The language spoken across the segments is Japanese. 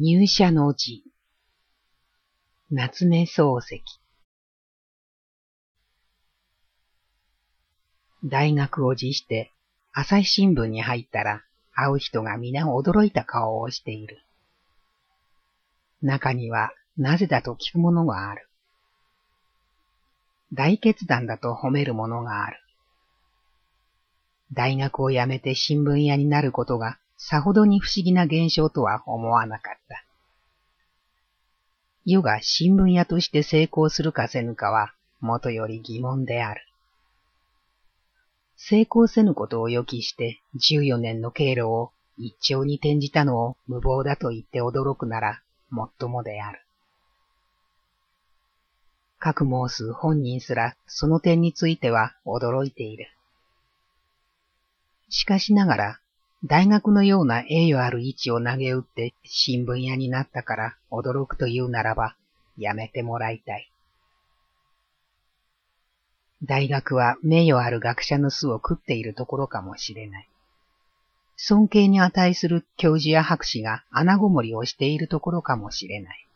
入社の字。夏目漱石。大学を辞して、朝日新聞に入ったら、会う人が皆驚いた顔をしている。中には、なぜだと聞くものがある。大決断だと褒めるものがある。大学を辞めて新聞屋になることがさほどに不思議な現象とは思わなかった。世が新聞屋として成功するかせぬかは、もとより疑問である。成功せぬことを予期して、14年の経路を一丁に転じたのを無謀だと言って驚くなら、もっともである。各申す本人すら、その点については驚いている。しかしながら、大学のような栄誉ある位置を投げ打って新聞屋になったから驚くというならば、やめてもらいたい。大学は名誉ある学者の巣を食っているところかもしれない。尊敬に値する教授や博士が穴ごもりをしているところかもしれない。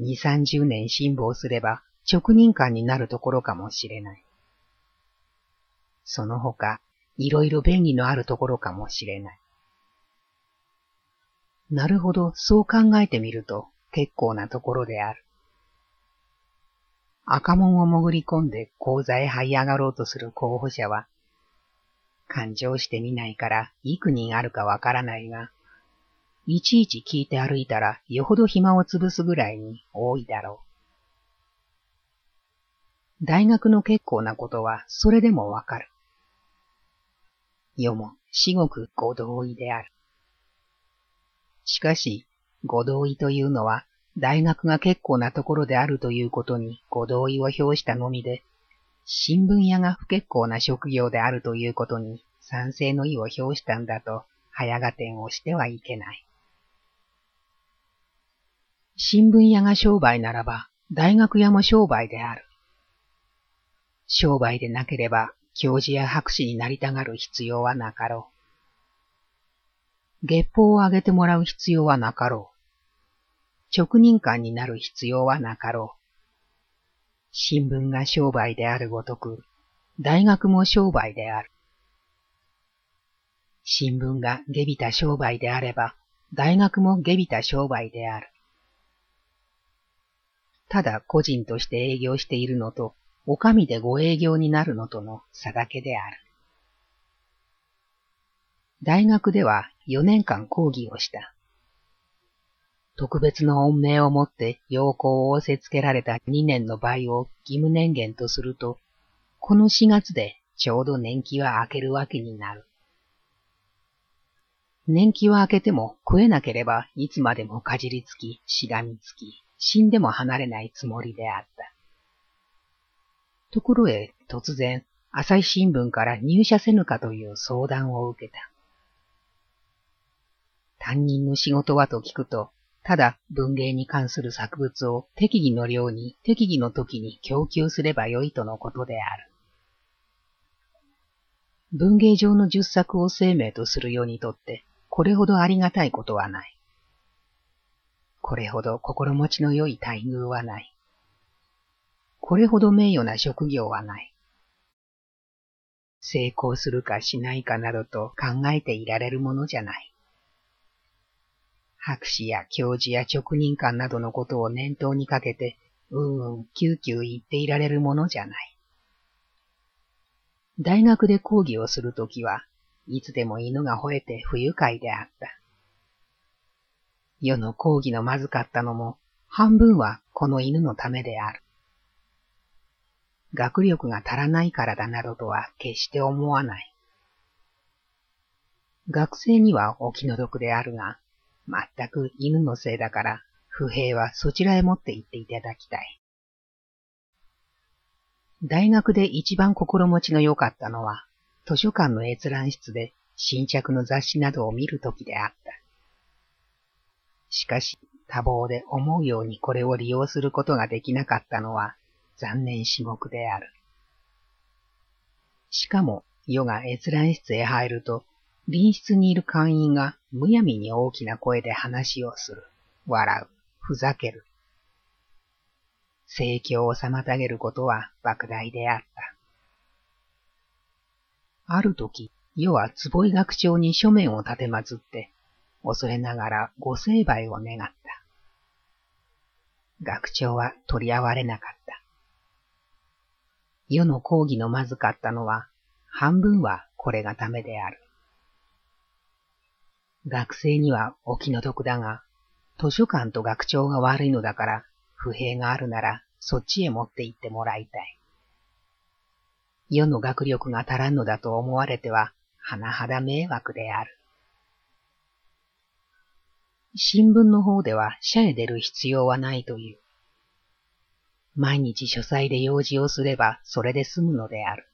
二三十年辛抱すれば直任官になるところかもしれない。その他、いろいろ便利のあるところかもしれない。なるほど、そう考えてみると結構なところである。赤門を潜り込んで講座へ這い上がろうとする候補者は、感情してみないから幾人あるかわからないが、いちいち聞いて歩いたらよほど暇を潰すぐらいに多いだろう。大学の結構なことはそれでもわかる。世も至極ご同意である。しかし、ご同意というのは、大学が結構なところであるということにご同意を表したのみで、新聞屋が不結構な職業であるということに賛成の意を表したんだと、早が点をしてはいけない。新聞屋が商売ならば、大学屋も商売である。商売でなければ、教授や博士になりたがる必要はなかろう。月報をあげてもらう必要はなかろう。職人官になる必要はなかろう。新聞が商売であるごとく、大学も商売である。新聞が下びた商売であれば、大学も下びた商売である。ただ個人として営業しているのと、お上でご営業になるのとの差だけである。大学では4年間講義をした。特別の恩命をもって要項を仰せつけられた2年の倍を義務年限とすると、この4月でちょうど年季は明けるわけになる。年季は明けても食えなければいつまでもかじりつき、しがみつき、死んでも離れないつもりであった。ところへ突然、朝日新聞から入社せぬかという相談を受けた。担任の仕事はと聞くと、ただ文芸に関する作物を適宜の量に適宜の時に供給すればよいとのことである。文芸上の十作を生命とするようにとって、これほどありがたいことはない。これほど心持ちの良い待遇はない。これほど名誉な職業はない。成功するかしないかなどと考えていられるものじゃない。博士や教授や勅任官などのことを念頭にかけて、うんうん、キューキュー言っていられるものじゃない。大学で講義をするときは、いつでも犬が吠えて不愉快であった。余の講義のまずかったのも、半分はこの犬のためである。学力が足らないからだなどとは決して思わない。学生にはお気の毒であるが、全く犬のせいだから、不平はそちらへ持って行っていただきたい。大学で一番心持ちの良かったのは、図書館の閲覧室で新着の雑誌などを見るときであった。しかし、多忙で思うようにこれを利用することができなかったのは、残念至極である。しかも、世が閲覧室へ入ると、隣室にいる会員がむやみに大きな声で話をする、笑う、ふざける。盛況を妨げることは莫大であった。ある時、世は坪井学長に書面を立てまつって、恐れながらご成敗を願った。学長は取り合われなかった。世の講義のまずかったのは、半分はこれがためである。学生にはお気の毒だが、図書館と学長が悪いのだから、不平があるならそっちへ持って行ってもらいたい。世の学力が足らんのだと思われては、甚だ迷惑である。新聞の方では社へ出る必要はないという。毎日書斎で用事をすればそれで済むのである。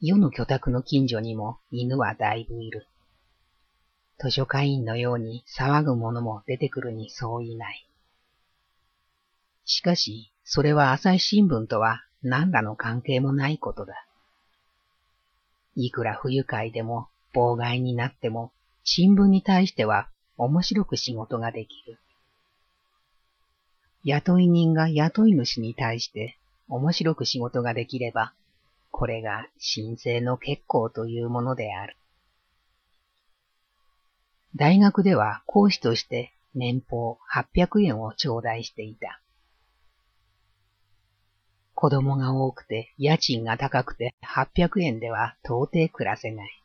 世の居宅の近所にも犬はだいぶいる。図書館員のように騒ぐ者も出てくるにそういない。しかし、それは朝日新聞とは何らの関係もないことだ。いくら不愉快でも妨害になっても、新聞に対しては面白く仕事ができる。雇い人が雇い主に対して面白く仕事ができれば、これが神聖の結構というものである。大学では講師として年俸800円を頂戴していた。子供が多くて家賃が高くて800円では到底暮らせない。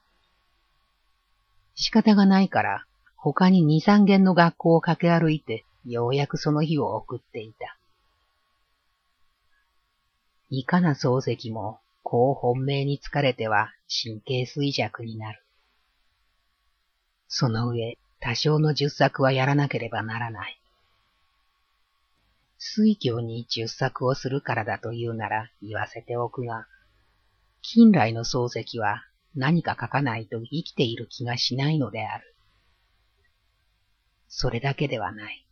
仕方がないから他に2、3軒の学校を駆け歩いてようやくその日を送っていた。いかな漱石も、こう本命に疲れては神経衰弱になる。その上、多少の十作はやらなければならない。水教に十作をするからだというなら言わせておくが、近来の漱石は何か書かないと生きている気がしないのである。それだけではない。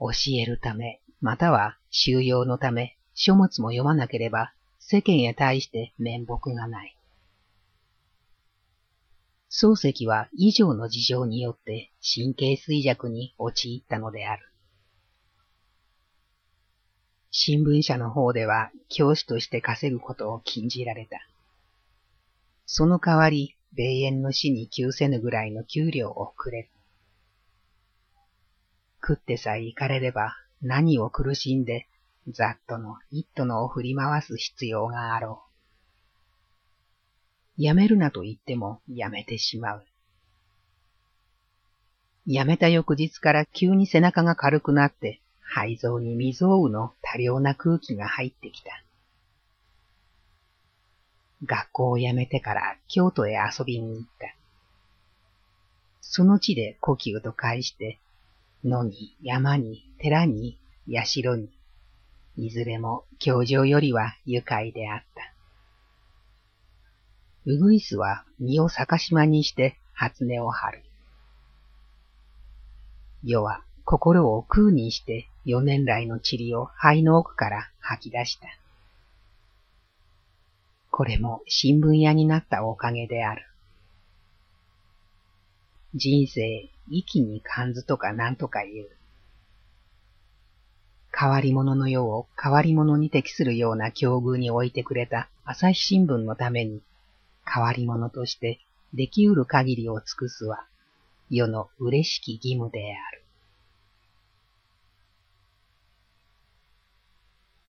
教えるため、または収容のため、書物も読まなければ世間へ対して面目がない。漱石は以上の事情によって神経衰弱に陥ったのである。新聞社の方では教師として稼ぐことを禁じられた。その代わり、米園の死に急せぬぐらいの給料をくれる。食ってさえ行かれれば何を苦しんで、ざっとの一途のを振り回す必要があろう。やめるなと言ってもやめてしまう。やめた翌日から急に背中が軽くなって、肺臓に未曾有の多量な空気が入ってきた。学校を辞めてから京都へ遊びに行った。その地で呼吸と返して、野に、山に、寺に、社に、いずれも教場よりは愉快であった。ウグイスは身を逆しまにして初音を張る。世は心を空にして四年来の塵を肺の奥から吐き出した。これも新聞屋になったおかげである。人生、息に感ずとか何とか言う。変わり者の世を変わり者に適するような境遇に置いてくれた朝日新聞のために変わり者としてできうる限りを尽くすは、世の嬉しき義務である。